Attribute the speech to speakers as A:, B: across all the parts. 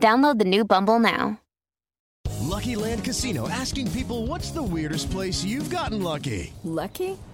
A: Download the new Bumble now.
B: Lucky Land Casino asking people what's the weirdest place you've gotten lucky?
C: Lucky?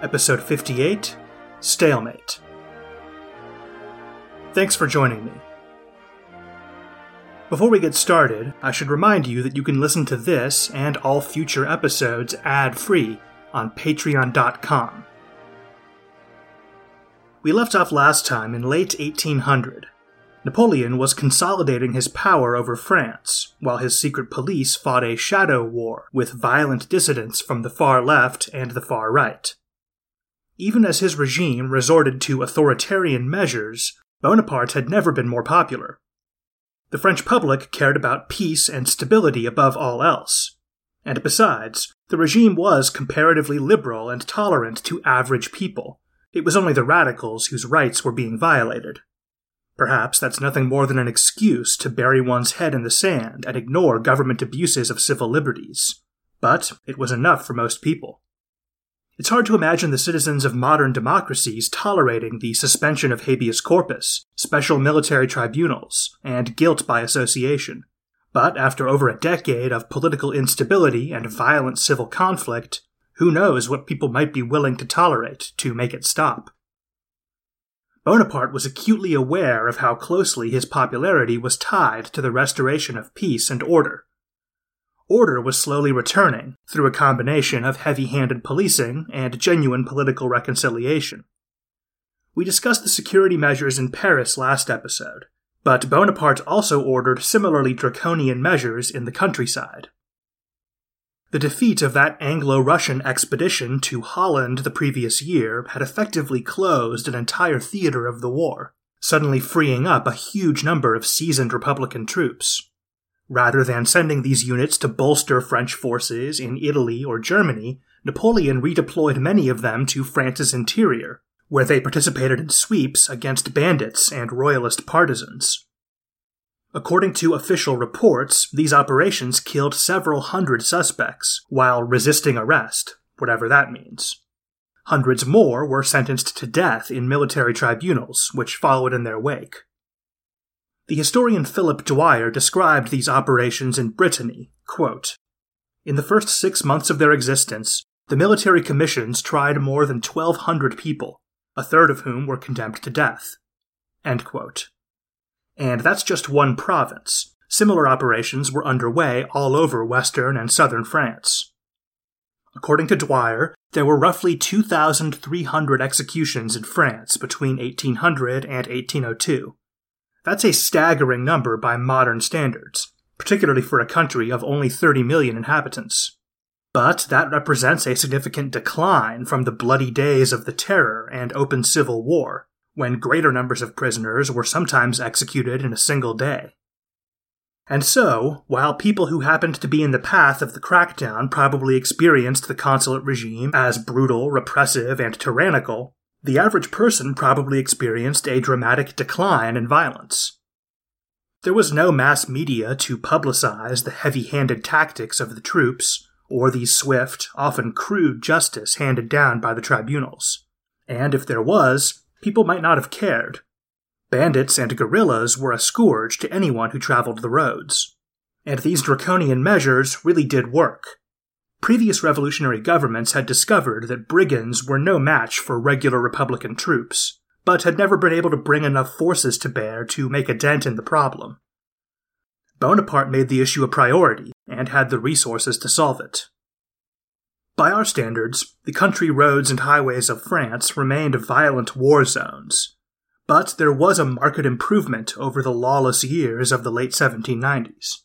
D: Episode 58 Stalemate. Thanks for joining me. Before we get started, I should remind you that you can listen to this and all future episodes ad free on patreon.com. We left off last time in late 1800. Napoleon was consolidating his power over France, while his secret police fought a shadow war with violent dissidents from the far left and the far right. Even as his regime resorted to authoritarian measures, Bonaparte had never been more popular. The French public cared about peace and stability above all else. And besides, the regime was comparatively liberal and tolerant to average people. It was only the radicals whose rights were being violated. Perhaps that's nothing more than an excuse to bury one's head in the sand and ignore government abuses of civil liberties. But it was enough for most people. It's hard to imagine the citizens of modern democracies tolerating the suspension of habeas corpus, special military tribunals, and guilt by association. But after over a decade of political instability and violent civil conflict, who knows what people might be willing to tolerate to make it stop? Bonaparte was acutely aware of how closely his popularity was tied to the restoration of peace and order. Order was slowly returning through a combination of heavy handed policing and genuine political reconciliation. We discussed the security measures in Paris last episode, but Bonaparte also ordered similarly draconian measures in the countryside. The defeat of that Anglo Russian expedition to Holland the previous year had effectively closed an entire theater of the war, suddenly freeing up a huge number of seasoned Republican troops. Rather than sending these units to bolster French forces in Italy or Germany, Napoleon redeployed many of them to France's interior, where they participated in sweeps against bandits and royalist partisans. According to official reports, these operations killed several hundred suspects while resisting arrest, whatever that means. Hundreds more were sentenced to death in military tribunals, which followed in their wake. The historian Philip Dwyer described these operations in Brittany. Quote, in the first six months of their existence, the military commissions tried more than 1,200 people, a third of whom were condemned to death. And that's just one province. Similar operations were underway all over western and southern France. According to Dwyer, there were roughly 2,300 executions in France between 1800 and 1802. That's a staggering number by modern standards, particularly for a country of only 30 million inhabitants. But that represents a significant decline from the bloody days of the Terror and open civil war, when greater numbers of prisoners were sometimes executed in a single day. And so, while people who happened to be in the path of the crackdown probably experienced the consulate regime as brutal, repressive, and tyrannical, the average person probably experienced a dramatic decline in violence. There was no mass media to publicize the heavy handed tactics of the troops, or the swift, often crude justice handed down by the tribunals. And if there was, people might not have cared. Bandits and guerrillas were a scourge to anyone who traveled the roads. And these draconian measures really did work. Previous revolutionary governments had discovered that brigands were no match for regular Republican troops, but had never been able to bring enough forces to bear to make a dent in the problem. Bonaparte made the issue a priority and had the resources to solve it. By our standards, the country roads and highways of France remained violent war zones, but there was a marked improvement over the lawless years of the late 1790s.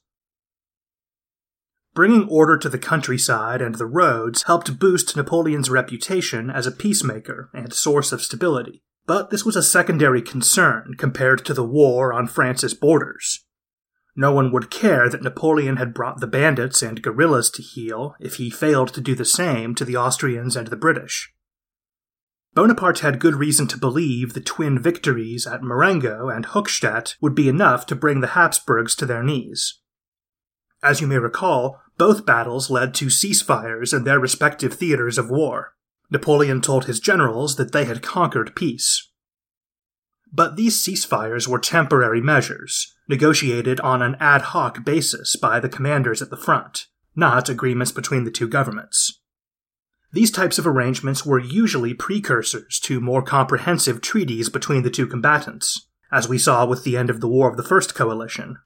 D: Bringing order to the countryside and the roads helped boost Napoleon's reputation as a peacemaker and source of stability, but this was a secondary concern compared to the war on France's borders. No one would care that Napoleon had brought the bandits and guerrillas to heel if he failed to do the same to the Austrians and the British. Bonaparte had good reason to believe the twin victories at Marengo and Hochstadt would be enough to bring the Habsburgs to their knees. As you may recall, both battles led to ceasefires in their respective theaters of war. Napoleon told his generals that they had conquered peace. But these ceasefires were temporary measures, negotiated on an ad hoc basis by the commanders at the front, not agreements between the two governments. These types of arrangements were usually precursors to more comprehensive treaties between the two combatants, as we saw with the end of the War of the First Coalition.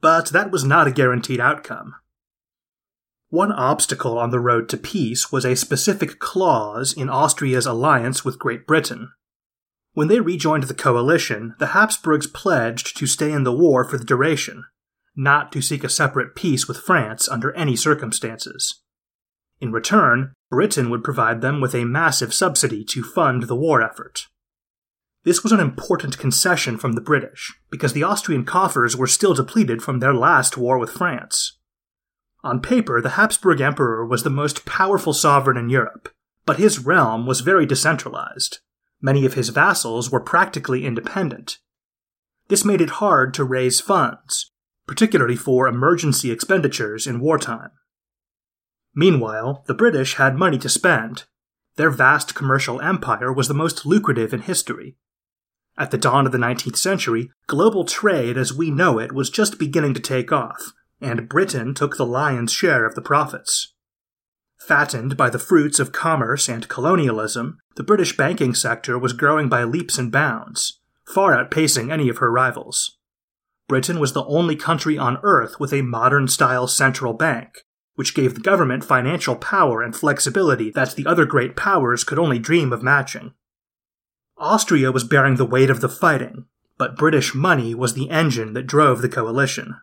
D: But that was not a guaranteed outcome. One obstacle on the road to peace was a specific clause in Austria's alliance with Great Britain. When they rejoined the coalition, the Habsburgs pledged to stay in the war for the duration, not to seek a separate peace with France under any circumstances. In return, Britain would provide them with a massive subsidy to fund the war effort. This was an important concession from the British, because the Austrian coffers were still depleted from their last war with France. On paper, the Habsburg Emperor was the most powerful sovereign in Europe, but his realm was very decentralized. Many of his vassals were practically independent. This made it hard to raise funds, particularly for emergency expenditures in wartime. Meanwhile, the British had money to spend. Their vast commercial empire was the most lucrative in history. At the dawn of the 19th century, global trade as we know it was just beginning to take off, and Britain took the lion's share of the profits. Fattened by the fruits of commerce and colonialism, the British banking sector was growing by leaps and bounds, far outpacing any of her rivals. Britain was the only country on Earth with a modern style central bank, which gave the government financial power and flexibility that the other great powers could only dream of matching. Austria was bearing the weight of the fighting, but British money was the engine that drove the coalition.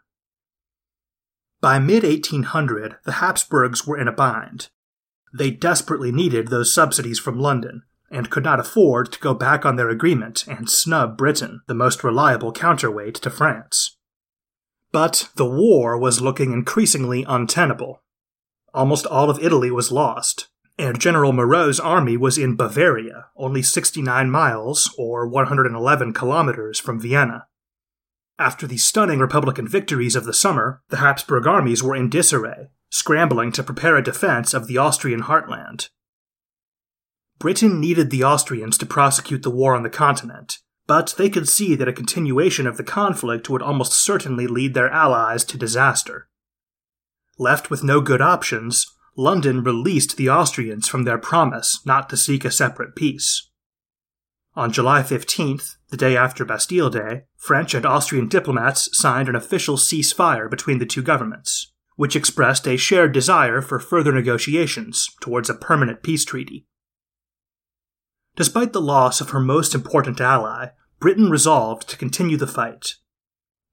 D: By mid 1800, the Habsburgs were in a bind. They desperately needed those subsidies from London, and could not afford to go back on their agreement and snub Britain, the most reliable counterweight to France. But the war was looking increasingly untenable. Almost all of Italy was lost, and General Moreau's army was in Bavaria, only 69 miles, or 111 kilometers, from Vienna. After the stunning Republican victories of the summer, the Habsburg armies were in disarray, scrambling to prepare a defense of the Austrian heartland. Britain needed the Austrians to prosecute the war on the continent, but they could see that a continuation of the conflict would almost certainly lead their allies to disaster. Left with no good options, London released the Austrians from their promise not to seek a separate peace. On July 15th, the day after Bastille Day, French and Austrian diplomats signed an official ceasefire between the two governments, which expressed a shared desire for further negotiations towards a permanent peace treaty. Despite the loss of her most important ally, Britain resolved to continue the fight.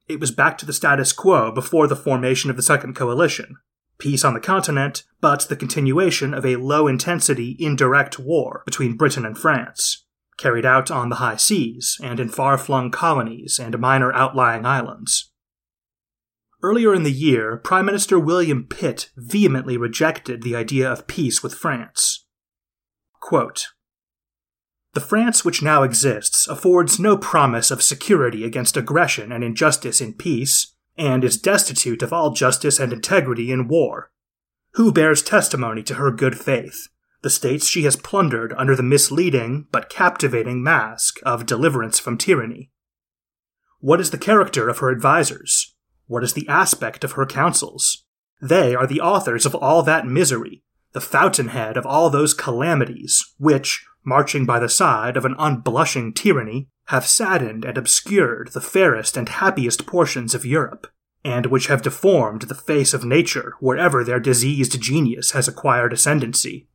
D: It was back to the status quo before the formation of the Second Coalition peace on the continent, but the continuation of a low intensity indirect war between Britain and France carried out on the high seas and in far flung colonies and minor outlying islands. Earlier in the year, Prime Minister William Pitt vehemently rejected the idea of peace with France. Quote, the France which now exists affords no promise of security against aggression and injustice in peace, and is destitute of all justice and integrity in war. Who bears testimony to her good faith? the states she has plundered under the misleading but captivating mask of deliverance from tyranny. What is the character of her advisers? What is the aspect of her councils? They are the authors of all that misery, the fountainhead of all those calamities, which, marching by the side of an unblushing tyranny, have saddened and obscured the fairest and happiest portions of Europe, and which have deformed the face of nature wherever their diseased genius has acquired ascendancy.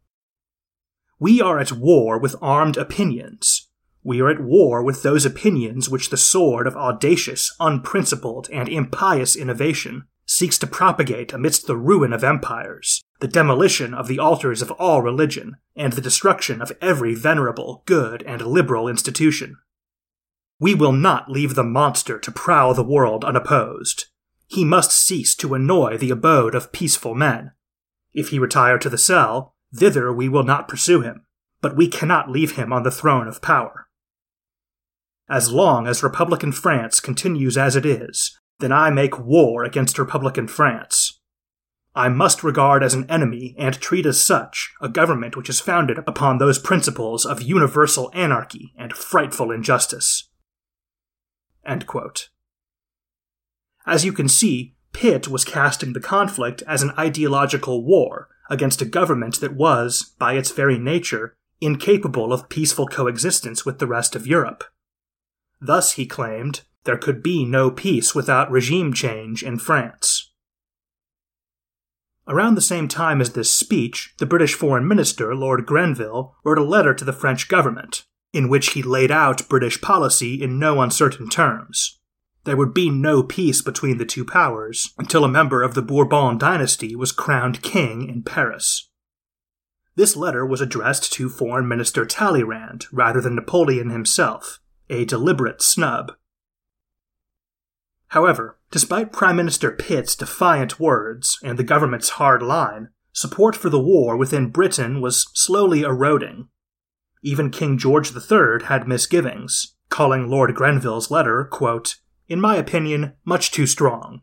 D: We are at war with armed opinions. We are at war with those opinions which the sword of audacious, unprincipled, and impious innovation seeks to propagate amidst the ruin of empires, the demolition of the altars of all religion, and the destruction of every venerable, good, and liberal institution. We will not leave the monster to prowl the world unopposed. He must cease to annoy the abode of peaceful men. If he retire to the cell, thither we will not pursue him, but we cannot leave him on the throne of power. As long as Republican France continues as it is, then I make war against Republican France. I must regard as an enemy and treat as such a government which is founded upon those principles of universal anarchy and frightful injustice. As you can see, Pitt was casting the conflict as an ideological war against a government that was, by its very nature, incapable of peaceful coexistence with the rest of Europe. Thus, he claimed, there could be no peace without regime change in France. Around the same time as this speech, the British Foreign Minister, Lord Grenville, wrote a letter to the French government, in which he laid out British policy in no uncertain terms. There would be no peace between the two powers until a member of the Bourbon dynasty was crowned king in Paris. This letter was addressed to Foreign Minister Talleyrand rather than Napoleon himself, a deliberate snub. However, despite Prime Minister Pitt's defiant words and the government's hard line, support for the war within Britain was slowly eroding, even King George III had misgivings, calling Lord Grenville's letter, quote, in my opinion, much too strong.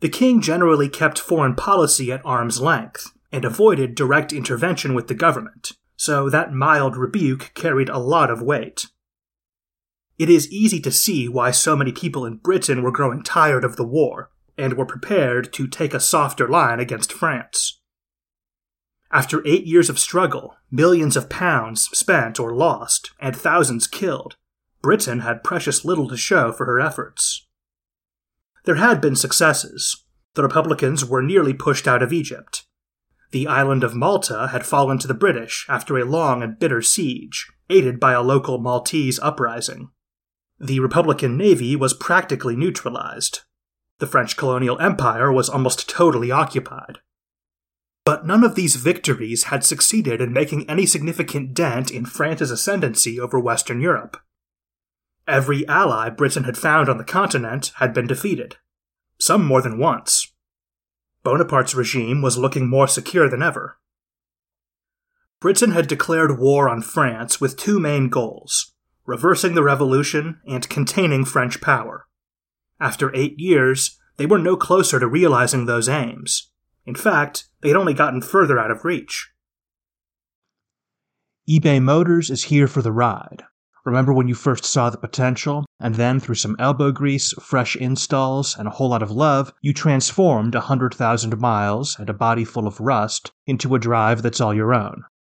D: The king generally kept foreign policy at arm's length and avoided direct intervention with the government, so that mild rebuke carried a lot of weight. It is easy to see why so many people in Britain were growing tired of the war and were prepared to take a softer line against France. After eight years of struggle, millions of pounds spent or lost, and thousands killed, Britain had precious little to show for her efforts. There had been successes. The Republicans were nearly pushed out of Egypt. The island of Malta had fallen to the British after a long and bitter siege, aided by a local Maltese uprising. The Republican Navy was practically neutralized. The French colonial empire was almost totally occupied. But none of these victories had succeeded in making any significant dent in France's ascendancy over Western Europe. Every ally Britain had found on the continent had been defeated, some more than once. Bonaparte's regime was looking more secure than ever. Britain had declared war on France with two main goals reversing the revolution and containing French power. After eight years, they were no closer to realizing those aims. In fact, they had only gotten further out of reach. eBay Motors is here for the ride. Remember when you first saw the potential, and then through some elbow grease, fresh installs, and a whole lot of love, you transformed a 100,000 miles and a body full of rust into a drive that's all your own.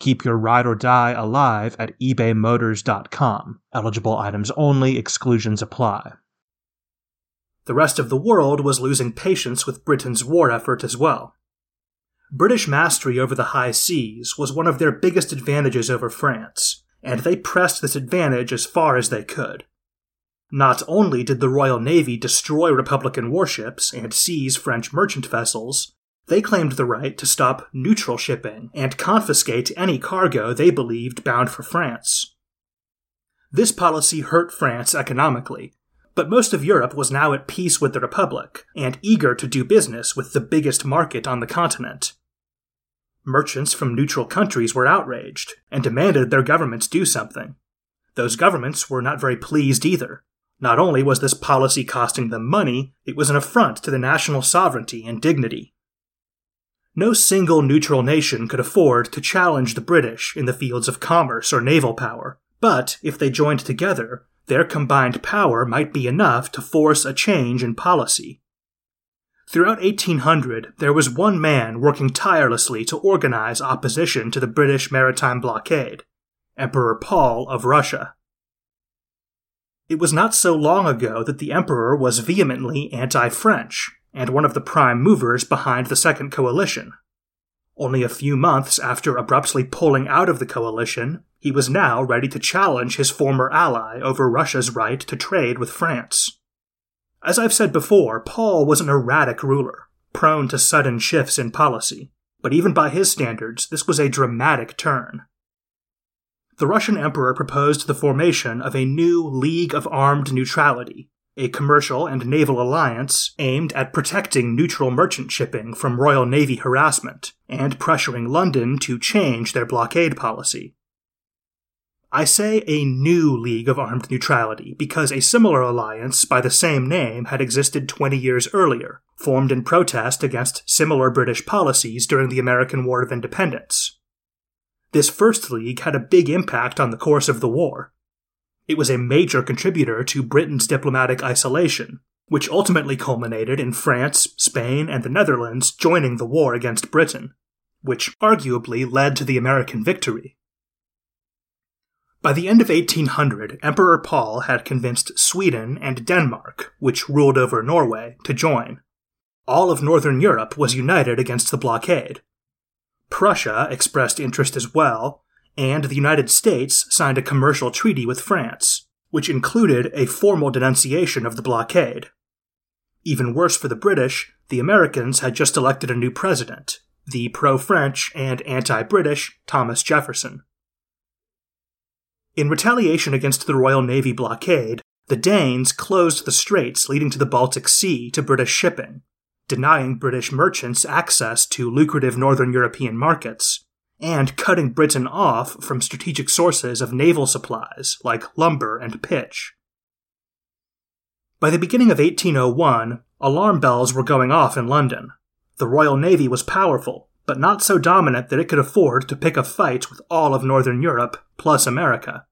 D: Keep your ride or die alive at ebaymotors.com. Eligible items only, exclusions apply. The rest of the world was losing patience with Britain's war effort as well. British mastery over the high seas was one of their biggest advantages over France, and they pressed this advantage as far as they could. Not only did the Royal Navy destroy Republican warships and seize French merchant vessels, they claimed the right to stop neutral shipping and confiscate any cargo they believed bound for France. This policy hurt France economically, but most of Europe was now at peace with the Republic and eager to do business with the biggest market on the continent. Merchants from neutral countries were outraged and demanded their governments do something. Those governments were not very pleased either. Not only was this policy costing them money, it was an affront to the national sovereignty and dignity. No single neutral nation could afford to challenge the British in the fields of commerce or naval power, but if they joined together, their combined power might be enough to force a change in policy. Throughout 1800, there was one man working tirelessly to organize opposition to the British maritime blockade Emperor Paul of Russia. It was not so long ago that the emperor was vehemently anti French, and one of the prime movers behind the Second Coalition. Only a few months after abruptly pulling out of the coalition, he was now ready to challenge his former ally over Russia's right to trade with France. As I've said before, Paul was an erratic ruler, prone to sudden shifts in policy, but even by his standards, this was a dramatic turn. The Russian emperor proposed the formation of a new League of Armed Neutrality, a commercial and naval alliance aimed at protecting neutral merchant shipping from Royal Navy harassment and pressuring London to change their blockade policy. I say a new League of Armed Neutrality because a similar alliance by the same name had existed 20 years earlier, formed in protest against similar British policies during the American War of Independence. This First League had a big impact on the course of the war. It was a major contributor to Britain's diplomatic isolation, which ultimately culminated in France, Spain, and the Netherlands joining the war against Britain, which arguably led to the American victory. By the end of 1800, Emperor Paul had convinced Sweden and Denmark, which ruled over Norway, to join. All of Northern Europe was united against the blockade. Prussia expressed interest as well, and the United States signed a commercial treaty with France, which included a formal denunciation of the blockade. Even worse for the British, the Americans had just elected a new president, the pro French and anti British Thomas Jefferson. In retaliation against the Royal Navy blockade, the Danes closed the straits leading to the Baltic Sea to British shipping, denying British merchants access to lucrative Northern European markets, and cutting Britain off from strategic sources of naval supplies like lumber and pitch. By the beginning of 1801, alarm bells were going off in London. The Royal Navy was powerful, but not so dominant that it could afford to pick a fight with all of Northern Europe, plus America.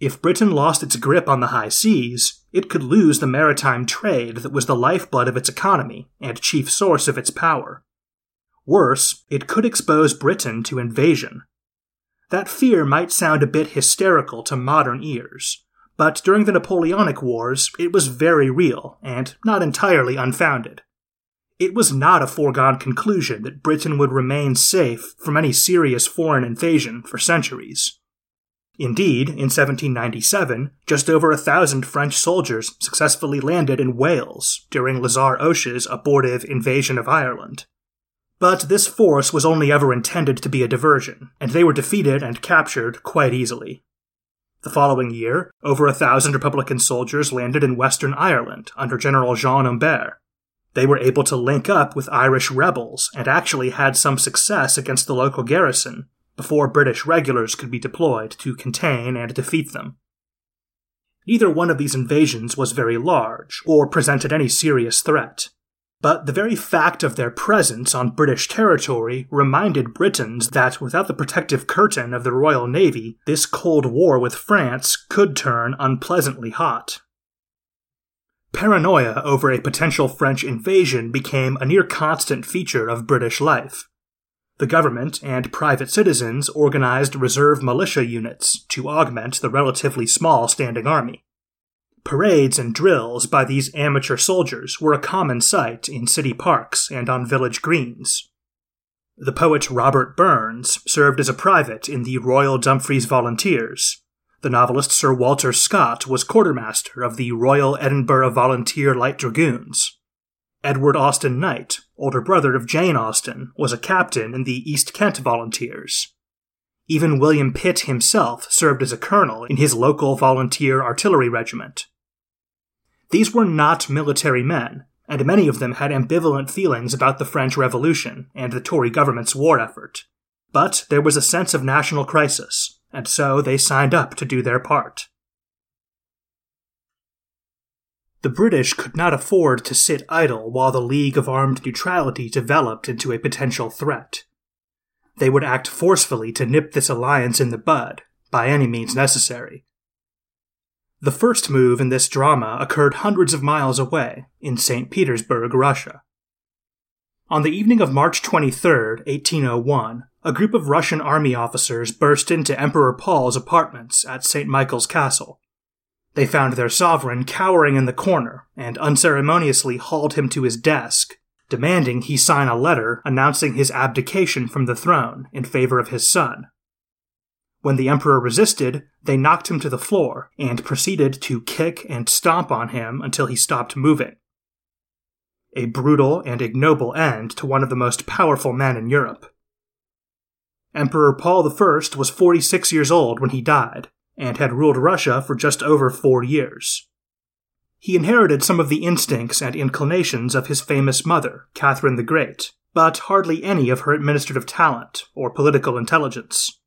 D: If Britain lost its grip on the high seas, it could lose the maritime trade that was the lifeblood of its economy and chief source of its power. Worse, it could expose Britain to invasion. That fear might sound a bit hysterical to modern ears, but during the Napoleonic Wars, it was very real and not entirely unfounded. It was not a foregone conclusion that Britain would remain safe from any serious foreign invasion for centuries. Indeed, in 1797, just over a thousand French soldiers successfully landed in Wales during Lazare Hoche's abortive invasion of Ireland. But this force was only ever intended to be a diversion, and they were defeated and captured quite easily. The following year, over a thousand Republican soldiers landed in Western Ireland under General Jean Humbert. They were able to link up with Irish rebels and actually had some success against the local garrison, before British regulars could be deployed to contain and defeat them. Neither one of these invasions was very large, or presented any serious threat. But the very fact of their presence on British territory reminded Britons that without the protective curtain of the Royal Navy, this Cold War with France could turn unpleasantly hot. Paranoia over a potential French invasion became a near constant feature of British life. The government and private citizens organized reserve militia units to augment the relatively small standing army. Parades and drills by these amateur soldiers were a common sight in city parks and on village greens. The poet Robert Burns served as a private in the Royal Dumfries Volunteers. The novelist Sir Walter Scott was quartermaster of the Royal Edinburgh Volunteer Light Dragoons. Edward Austen Knight, older brother of Jane Austen, was a captain in the East Kent Volunteers. Even William Pitt himself served as a colonel in his local volunteer artillery regiment. These were not military men, and many of them had ambivalent feelings about the French Revolution and the Tory government's war effort. But there was a sense of national crisis, and so they signed up to do their part. The British could not afford to sit idle while the League of Armed Neutrality developed into a potential threat. They would act forcefully to nip this alliance in the bud, by any means necessary. The first move in this drama occurred hundreds of miles away, in St. Petersburg, Russia. On the evening of March 23, 1801, a group of Russian army officers burst into Emperor Paul's apartments at St. Michael's Castle. They found their sovereign cowering in the corner and unceremoniously hauled him to his desk, demanding he sign a letter announcing his abdication from the throne in favor of his son. When the emperor resisted, they knocked him to the floor and proceeded to kick and stomp on him until he stopped moving. A brutal and ignoble end to one of the most powerful men in Europe. Emperor Paul I was 46 years old when he died, and had ruled Russia for just over four years. He inherited some of the instincts and inclinations of his famous mother, Catherine the Great, but hardly any of her administrative talent or political intelligence.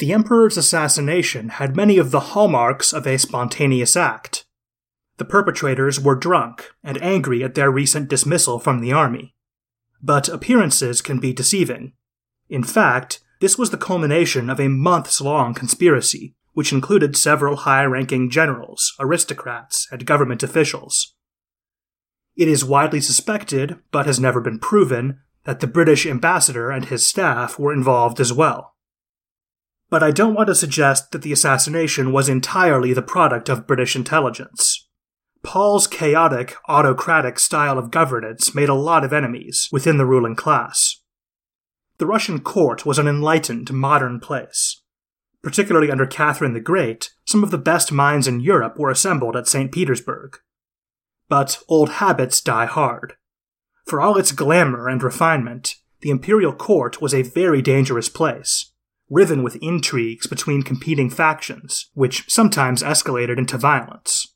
D: The emperor's assassination had many of the hallmarks of a spontaneous act. The perpetrators were drunk and angry at their recent dismissal from the army. But appearances can be deceiving. In fact, this was the culmination of a months long conspiracy, which included several high ranking generals, aristocrats, and government officials. It is widely suspected, but has never been proven, that the British ambassador and his staff were involved as well. But I don't want to suggest that the assassination was entirely the product of British intelligence. Paul's chaotic, autocratic style of governance made a lot of enemies within the ruling class the Russian court was an enlightened, modern place. Particularly under Catherine the Great, some of the best minds in Europe were assembled at St. Petersburg. But old habits die hard. For all its glamour and refinement, the imperial court was a very dangerous place, riven with intrigues between competing factions, which sometimes escalated into violence.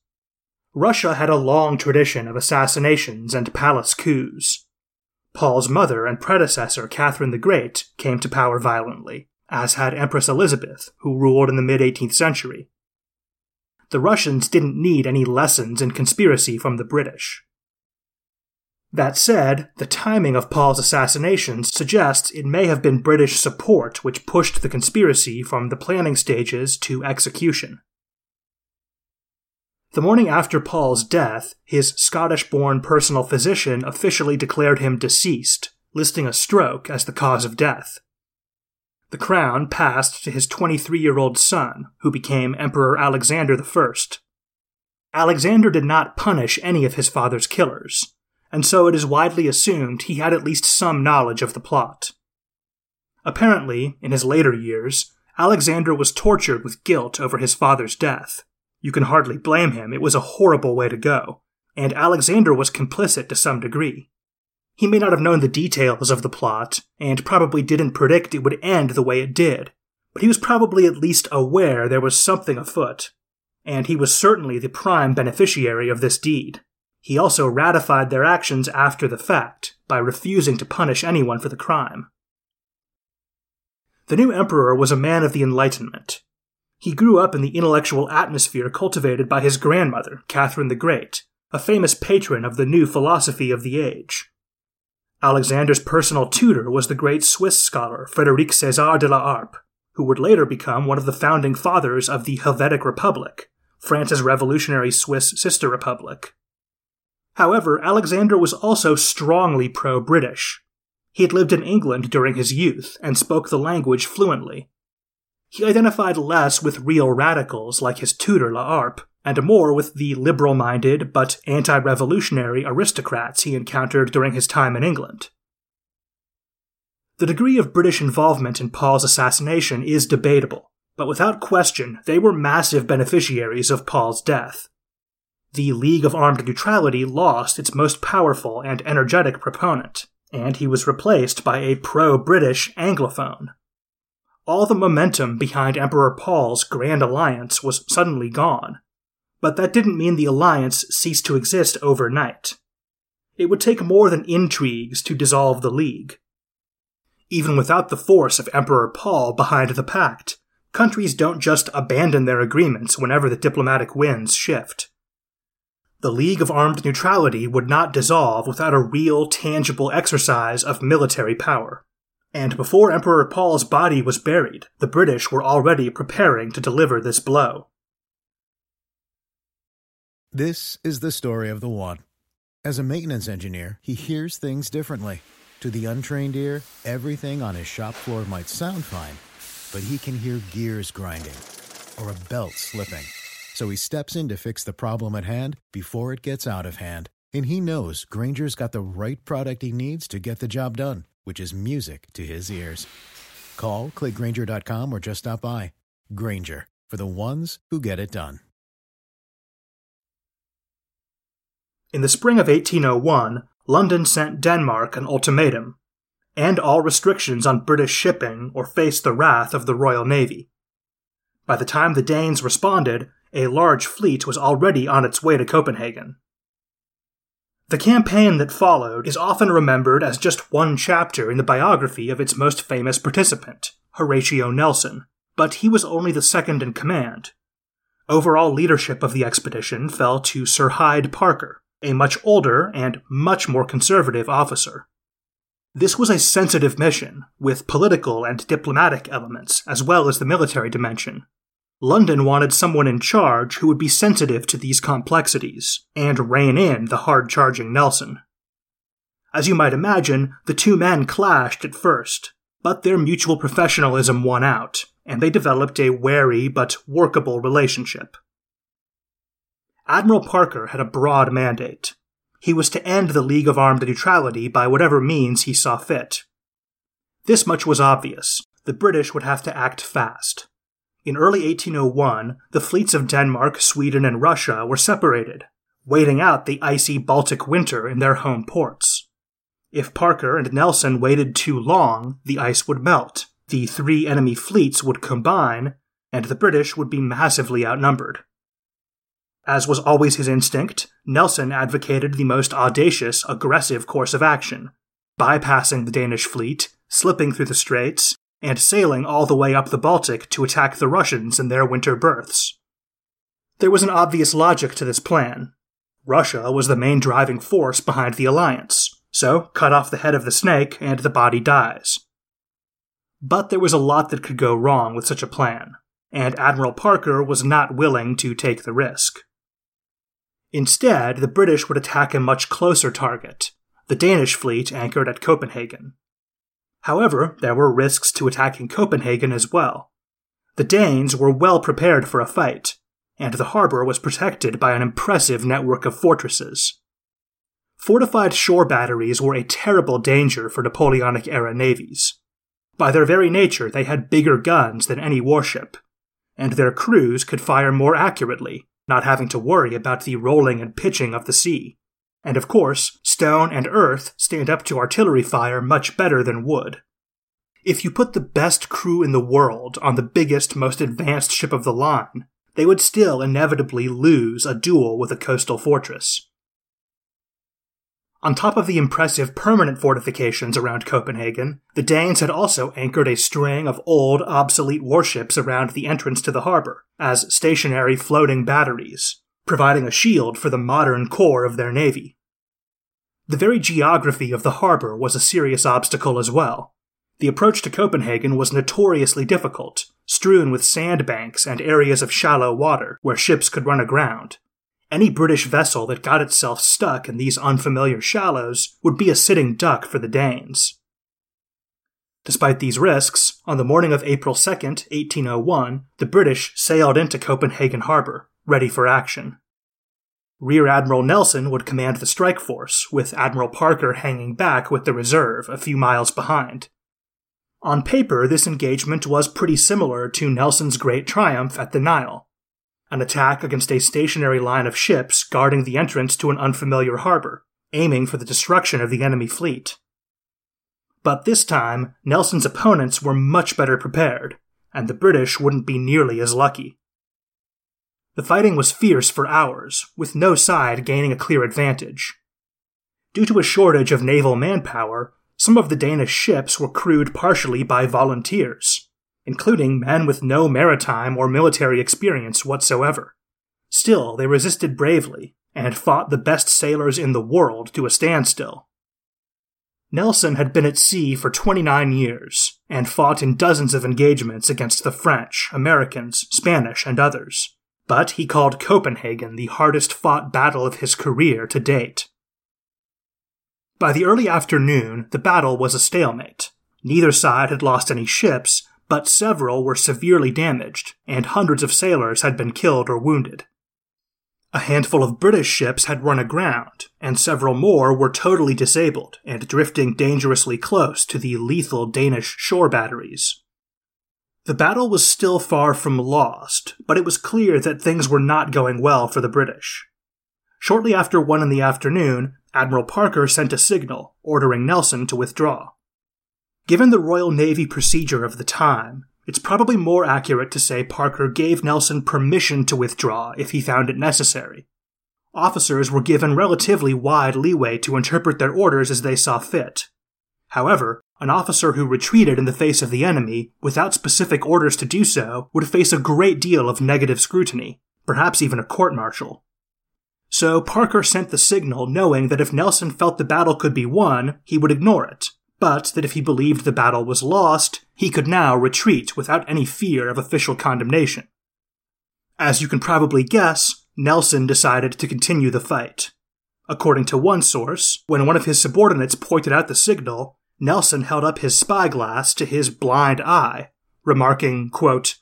D: Russia had a long tradition of assassinations and palace coups, Paul's mother and predecessor, Catherine the Great, came to power violently, as had Empress Elizabeth, who ruled in the mid 18th century. The Russians didn't need any lessons in conspiracy from the British. That said, the timing of Paul's assassination suggests it may have been British support which pushed the conspiracy from the planning stages to execution. The morning after Paul's death, his Scottish born personal physician officially declared him deceased, listing a stroke as the cause of death. The crown passed to his 23 year old son, who became Emperor Alexander I. Alexander did not punish any of his father's killers, and so it is widely assumed he had at least some knowledge of the plot. Apparently, in his later years, Alexander was tortured with guilt over his father's death you can hardly blame him. It was a horrible way to go. And Alexander was complicit to some degree. He may not have known the details of the plot, and probably didn't predict it would end the way it did, but he was probably at least aware there was something afoot. And he was certainly the prime beneficiary of this deed. He also ratified their actions after the fact, by refusing to punish anyone for the crime. The new emperor was a man of the Enlightenment, he grew up in the intellectual atmosphere cultivated by his grandmother, Catherine the Great, a famous patron of the new philosophy of the age. Alexander's personal tutor was the great Swiss scholar Frederic César de la Harpe, who would later become one of the founding fathers of the Helvetic Republic, France's revolutionary Swiss sister republic. However, Alexander was also strongly pro British. He had lived in England during his youth and spoke the language fluently, he identified less with real radicals like his tutor La Harpe, and more with the liberal minded but anti revolutionary aristocrats he encountered during his time in England. The degree of British involvement in Paul's assassination is debatable, but without question, they were massive beneficiaries of Paul's death. The League of Armed Neutrality lost its most powerful and energetic proponent, and he was replaced by a pro British Anglophone, all the momentum behind Emperor Paul's Grand Alliance was suddenly gone. But that didn't mean the alliance ceased to exist overnight. It would take more than intrigues to dissolve the League. Even without the force of Emperor Paul behind the pact, countries don't just abandon their agreements whenever the diplomatic winds shift. The League of Armed Neutrality would not dissolve without a real, tangible exercise of military power. And before Emperor Paul's body was buried, the British were already preparing to deliver this blow.
E: This is the story of the one. As a maintenance engineer, he hears things differently. To the untrained ear, everything on his shop floor might sound fine, but he can hear gears grinding or a belt slipping. So he steps in to fix the problem at hand before it gets out of hand. And he knows Grainger's got the right product he needs to get the job done, which is music to his ears. Call, clickgrainger.com, or just stop by. Grainger, for the ones who get it done.
D: In the spring of 1801, London sent Denmark an ultimatum end all restrictions on British shipping or face the wrath of the Royal Navy. By the time the Danes responded, a large fleet was already on its way to Copenhagen. The campaign that followed is often remembered as just one chapter in the biography of its most famous participant, Horatio Nelson, but he was only the second in command. Overall leadership of the expedition fell to Sir Hyde Parker, a much older and much more conservative officer. This was a sensitive mission, with political and diplomatic elements, as well as the military dimension. London wanted someone in charge who would be sensitive to these complexities, and rein in the hard charging Nelson. As you might imagine, the two men clashed at first, but their mutual professionalism won out, and they developed a wary but workable relationship. Admiral Parker had a broad mandate. He was to end the League of Armed Neutrality by whatever means he saw fit. This much was obvious. The British would have to act fast. In early 1801, the fleets of Denmark, Sweden, and Russia were separated, waiting out the icy Baltic winter in their home ports. If Parker and Nelson waited too long, the ice would melt, the three enemy fleets would combine, and the British would be massively outnumbered. As was always his instinct, Nelson advocated the most audacious, aggressive course of action, bypassing the Danish fleet, slipping through the straits, and sailing all the way up the Baltic to attack the Russians in their winter berths. There was an obvious logic to this plan. Russia was the main driving force behind the alliance, so cut off the head of the snake and the body dies. But there was a lot that could go wrong with such a plan, and Admiral Parker was not willing to take the risk. Instead, the British would attack a much closer target, the Danish fleet anchored at Copenhagen. However, there were risks to attacking Copenhagen as well. The Danes were well prepared for a fight, and the harbor was protected by an impressive network of fortresses. Fortified shore batteries were a terrible danger for Napoleonic era navies. By their very nature, they had bigger guns than any warship, and their crews could fire more accurately, not having to worry about the rolling and pitching of the sea. And of course, stone and earth stand up to artillery fire much better than wood. If you put the best crew in the world on the biggest, most advanced ship of the line, they would still inevitably lose a duel with a coastal fortress. On top of the impressive permanent fortifications around Copenhagen, the Danes had also anchored a string of old, obsolete warships around the entrance to the harbor, as stationary floating batteries, providing a shield for the modern core of their navy. The very geography of the harbor was a serious obstacle as well. The approach to Copenhagen was notoriously difficult, strewn with sandbanks and areas of shallow water where ships could run aground, any British vessel that got itself stuck in these unfamiliar shallows would be a sitting duck for the Danes. Despite these risks, on the morning of April 2, 1801, the British sailed into Copenhagen harbor, ready for action. Rear Admiral Nelson would command the strike force, with Admiral Parker hanging back with the reserve a few miles behind. On paper, this engagement was pretty similar to Nelson's great triumph at the Nile, an attack against a stationary line of ships guarding the entrance to an unfamiliar harbor, aiming for the destruction of the enemy fleet. But this time, Nelson's opponents were much better prepared, and the British wouldn't be nearly as lucky. The fighting was fierce for hours, with no side gaining a clear advantage. Due to a shortage of naval manpower, some of the Danish ships were crewed partially by volunteers, including men with no maritime or military experience whatsoever. Still, they resisted bravely, and fought the best sailors in the world to a standstill. Nelson had been at sea for 29 years and fought in dozens of engagements against the French, Americans, Spanish, and others. But he called Copenhagen the hardest fought battle of his career to date. By the early afternoon, the battle was a stalemate. Neither side had lost any ships, but several were severely damaged, and hundreds of sailors had been killed or wounded. A handful of British ships had run aground, and several more were totally disabled and drifting dangerously close to the lethal Danish shore batteries. The battle was still far from lost, but it was clear that things were not going well for the British. Shortly after one in the afternoon, Admiral Parker sent a signal ordering Nelson to withdraw. Given the Royal Navy procedure of the time, it's probably more accurate to say Parker gave Nelson permission to withdraw if he found it necessary. Officers were given relatively wide leeway to interpret their orders as they saw fit. However, an officer who retreated in the face of the enemy without specific orders to do so would face a great deal of negative scrutiny, perhaps even a court martial. So Parker sent the signal knowing that if Nelson felt the battle could be won, he would ignore it, but that if he believed the battle was lost, he could now retreat without any fear of official condemnation. As you can probably guess, Nelson decided to continue the fight. According to one source, when one of his subordinates pointed out the signal, Nelson held up his spyglass to his blind eye, remarking, quote,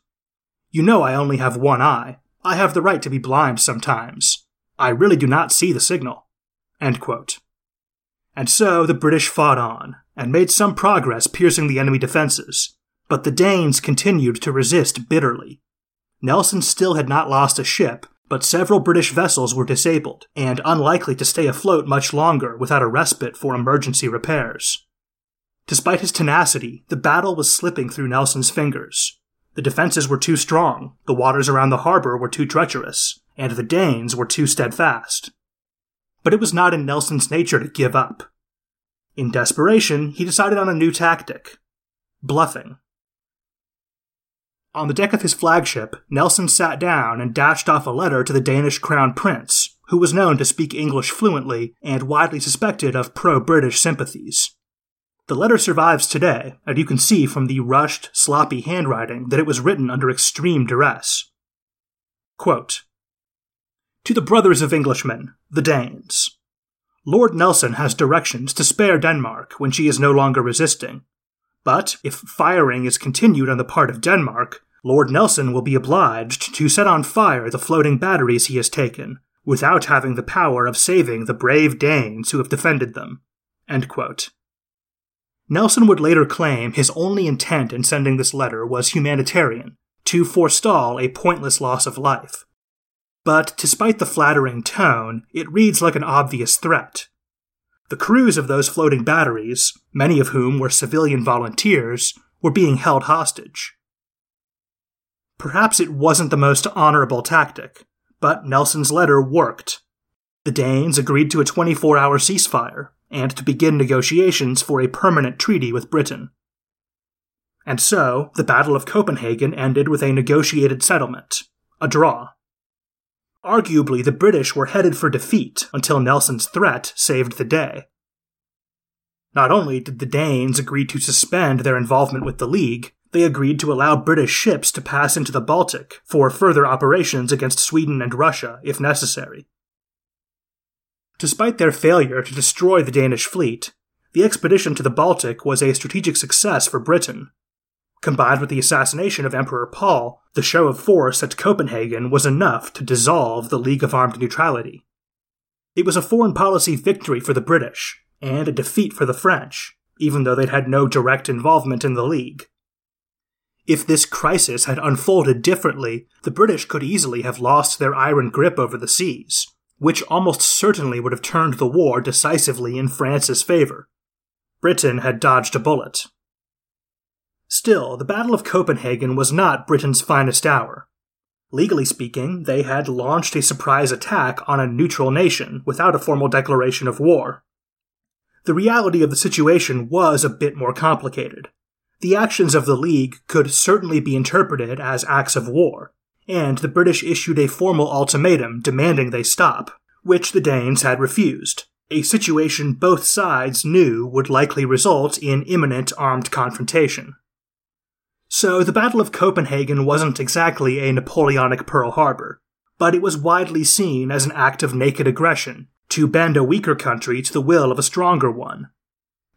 D: You know I only have one eye. I have the right to be blind sometimes. I really do not see the signal. And so the British fought on, and made some progress piercing the enemy defenses, but the Danes continued to resist bitterly. Nelson still had not lost a ship, but several British vessels were disabled and unlikely to stay afloat much longer without a respite for emergency repairs. Despite his tenacity, the battle was slipping through Nelson's fingers. The defenses were too strong, the waters around the harbor were too treacherous, and the Danes were too steadfast. But it was not in Nelson's nature to give up. In desperation, he decided on a new tactic bluffing. On the deck of his flagship, Nelson sat down and dashed off a letter to the Danish crown prince, who was known to speak English fluently and widely suspected of pro British sympathies. The letter survives today, and you can see from the rushed, sloppy handwriting that it was written under extreme duress. Quote, to the brothers of Englishmen, the Danes. Lord Nelson has directions to spare Denmark when she is no longer resisting. But if firing is continued on the part of Denmark, Lord Nelson will be obliged to set on fire the floating batteries he has taken, without having the power of saving the brave Danes who have defended them. Nelson would later claim his only intent in sending this letter was humanitarian, to forestall a pointless loss of life, but despite the flattering tone, it reads like an obvious threat. The crews of those floating batteries, many of whom were civilian volunteers, were being held hostage. Perhaps it wasn't the most honorable tactic, but Nelson's letter worked. The Danes agreed to a 24 hour ceasefire and to begin negotiations for a permanent treaty with Britain. And so, the Battle of Copenhagen ended with a negotiated settlement, a draw. Arguably, the British were headed for defeat until Nelson's threat saved the day. Not only did the Danes agree to suspend their involvement with the League, they agreed to allow British ships to pass into the Baltic for further operations against Sweden and Russia if necessary. Despite their failure to destroy the Danish fleet, the expedition to the Baltic was a strategic success for Britain, Combined with the assassination of Emperor Paul, the show of force at Copenhagen was enough to dissolve the League of Armed Neutrality. It was a foreign policy victory for the British, and a defeat for the French, even though they'd had no direct involvement in the League. If this crisis had unfolded differently, the British could easily have lost their iron grip over the seas, which almost certainly would have turned the war decisively in France's favor. Britain had dodged a bullet. Still, the Battle of Copenhagen was not Britain's finest hour. Legally speaking, they had launched a surprise attack on a neutral nation without a formal declaration of war. The reality of the situation was a bit more complicated. The actions of the League could certainly be interpreted as acts of war, and the British issued a formal ultimatum demanding they stop, which the Danes had refused, a situation both sides knew would likely result in imminent armed confrontation. So the Battle of Copenhagen wasn't exactly a Napoleonic Pearl Harbor, but it was widely seen as an act of naked aggression to bend a weaker country to the will of a stronger one.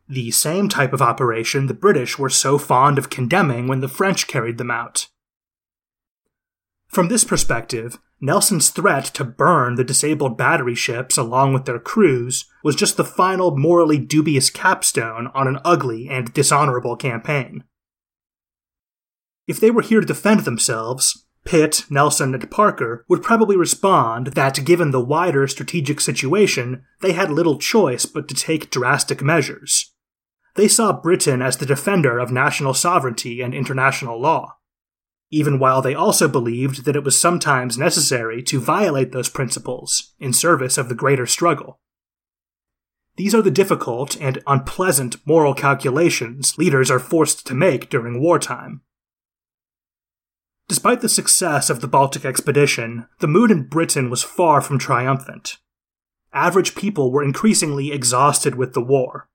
D: The same type of operation the British were so fond of condemning when the French carried them out. From this perspective, Nelson's threat to burn the disabled battery ships along with their crews was just the final morally dubious capstone on an ugly and dishonorable campaign. If they were here to defend themselves, Pitt, Nelson, and Parker would probably respond that given the wider strategic situation, they had little choice but to take drastic measures. They saw Britain as the defender of national sovereignty and international law, even while they also believed that it was sometimes necessary to violate those principles in service of the greater struggle. These are the difficult and unpleasant moral calculations leaders are forced to make during wartime. Despite the success of the Baltic expedition, the mood in Britain was far from triumphant. Average people were increasingly exhausted with the war.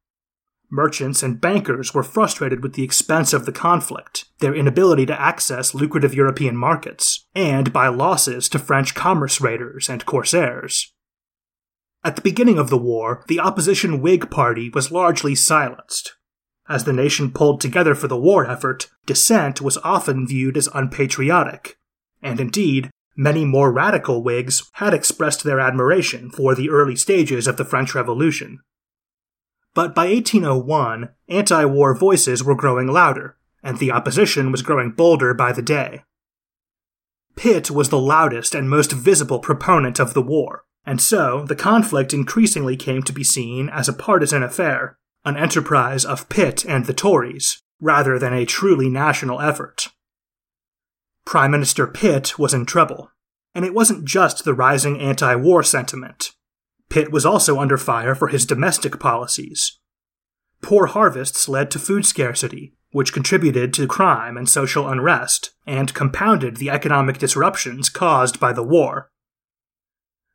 D: Merchants and bankers were frustrated with the expense of the conflict, their inability to access lucrative European markets, and by losses to French commerce raiders and corsairs. At the beginning of the war, the opposition Whig Party was largely silenced, as the nation pulled together for the war effort, dissent was often viewed as unpatriotic. And indeed, many more radical Whigs had expressed their admiration for the early stages of the French Revolution. But by 1801, anti war voices were growing louder, and the opposition was growing bolder by the day. Pitt was the loudest and most visible proponent of the war, and so the conflict increasingly came to be seen as a partisan affair an enterprise of Pitt and the Tories, rather than a truly national effort. Prime Minister Pitt was in trouble, and it wasn't just the rising anti war sentiment. Pitt was also under fire for his domestic policies. Poor harvests led to food scarcity, which contributed to crime and social unrest, and compounded the economic disruptions caused by the war.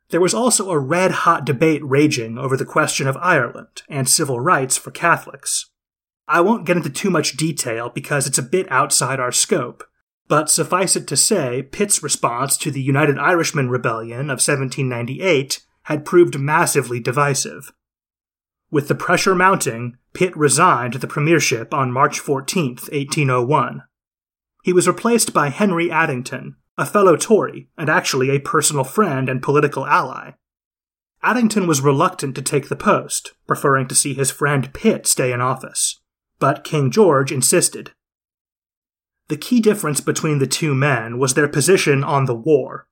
D: There was also a red hot debate raging over the question of Ireland and civil rights for Catholics. I won't get into too much detail because it's a bit outside our scope, but suffice it to say, Pitt's response to the United Irishmen Rebellion of 1798 had proved massively divisive. With the pressure mounting, Pitt resigned the premiership on March 14, 1801. He was replaced by Henry Addington, a fellow Tory, and actually a personal friend and political ally. Addington was reluctant to take the post, preferring to see his friend Pitt stay in office. But King George insisted. The key difference between the two men was their position on the war.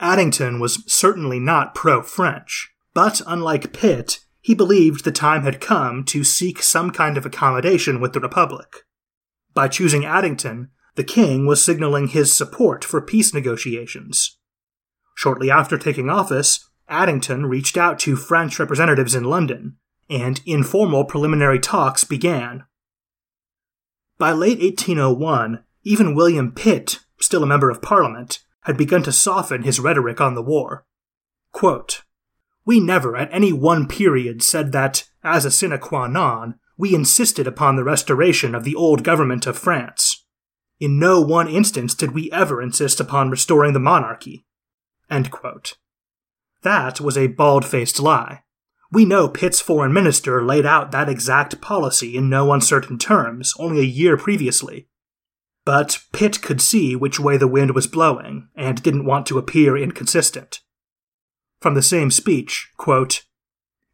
D: Addington was certainly not pro French, but unlike Pitt, he believed the time had come to seek some kind of accommodation with the Republic. By choosing Addington, the king was signaling his support for peace negotiations. Shortly after taking office, Addington reached out to French representatives in London, and informal preliminary talks began. By late 1801, even William Pitt, still a member of Parliament, had begun to soften his rhetoric on the war. Quote, we never at any one period said that, as a sine qua non, we insisted upon the restoration of the old government of France. In no one instance did we ever insist upon restoring the monarchy. That was a bald faced lie. We know Pitt's foreign minister laid out that exact policy in no uncertain terms only a year previously. But Pitt could see which way the wind was blowing and didn't want to appear inconsistent. From the same speech, quote,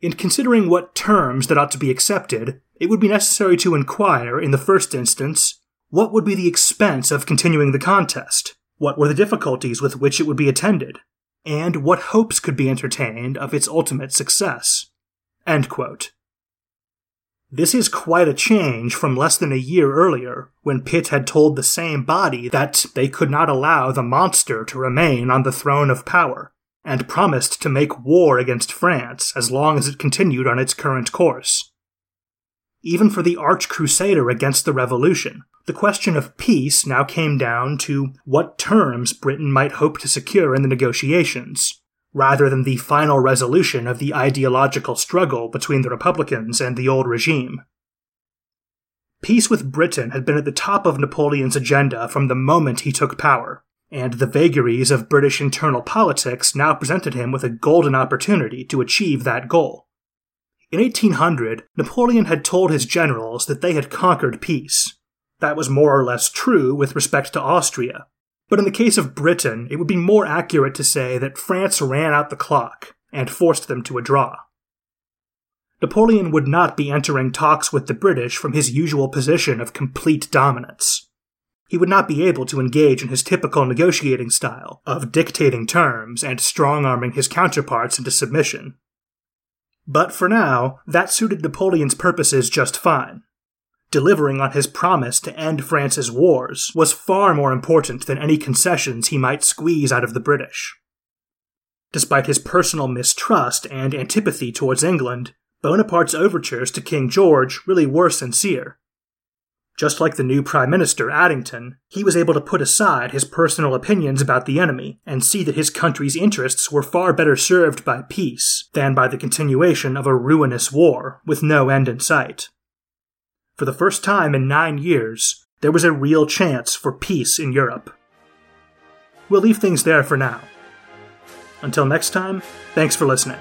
D: In considering what terms that ought to be accepted, it would be necessary to inquire, in the first instance, what would be the expense of continuing the contest? What were the difficulties with which it would be attended? And what hopes could be entertained of its ultimate success? This is quite a change from less than a year earlier, when Pitt had told the same body that they could not allow the monster to remain on the throne of power, and promised to make war against France as long as it continued on its current course. Even for the arch crusader against the revolution, the question of peace now came down to what terms Britain might hope to secure in the negotiations, rather than the final resolution of the ideological struggle between the Republicans and the old regime. Peace with Britain had been at the top of Napoleon's agenda from the moment he took power, and the vagaries of British internal politics now presented him with a golden opportunity to achieve that goal. In 1800, Napoleon had told his generals that they had conquered peace. That was more or less true with respect to Austria. But in the case of Britain, it would be more accurate to say that France ran out the clock and forced them to a draw. Napoleon would not be entering talks with the British from his usual position of complete dominance. He would not be able to engage in his typical negotiating style of dictating terms and strong arming his counterparts into submission. But for now, that suited Napoleon's purposes just fine. Delivering on his promise to end France's wars was far more important than any concessions he might squeeze out of the British. Despite his personal mistrust and antipathy towards England, Bonaparte's overtures to King George really were sincere. Just like the new Prime Minister, Addington, he was able to put aside his personal opinions about the enemy and see that his country's interests were far better served by peace than by the continuation of a ruinous war with no end in sight. For the first time in nine years, there was a real chance for peace in Europe. We'll leave things there for now. Until next time, thanks for listening.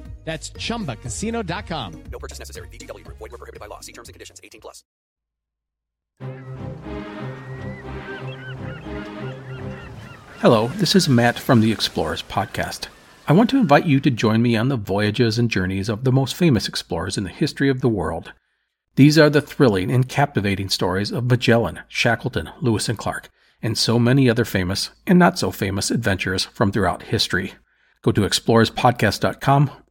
F: That's ChumbaCasino.com.
G: No purchase necessary. VGW. Void were prohibited by law. See terms and conditions. 18 plus.
H: Hello, this is Matt from the Explorers Podcast. I want to invite you to join me on the voyages and journeys of the most famous explorers in the history of the world. These are the thrilling and captivating stories of Magellan, Shackleton, Lewis and Clark, and so many other famous and not so famous adventures from throughout history. Go to explorerspodcast.com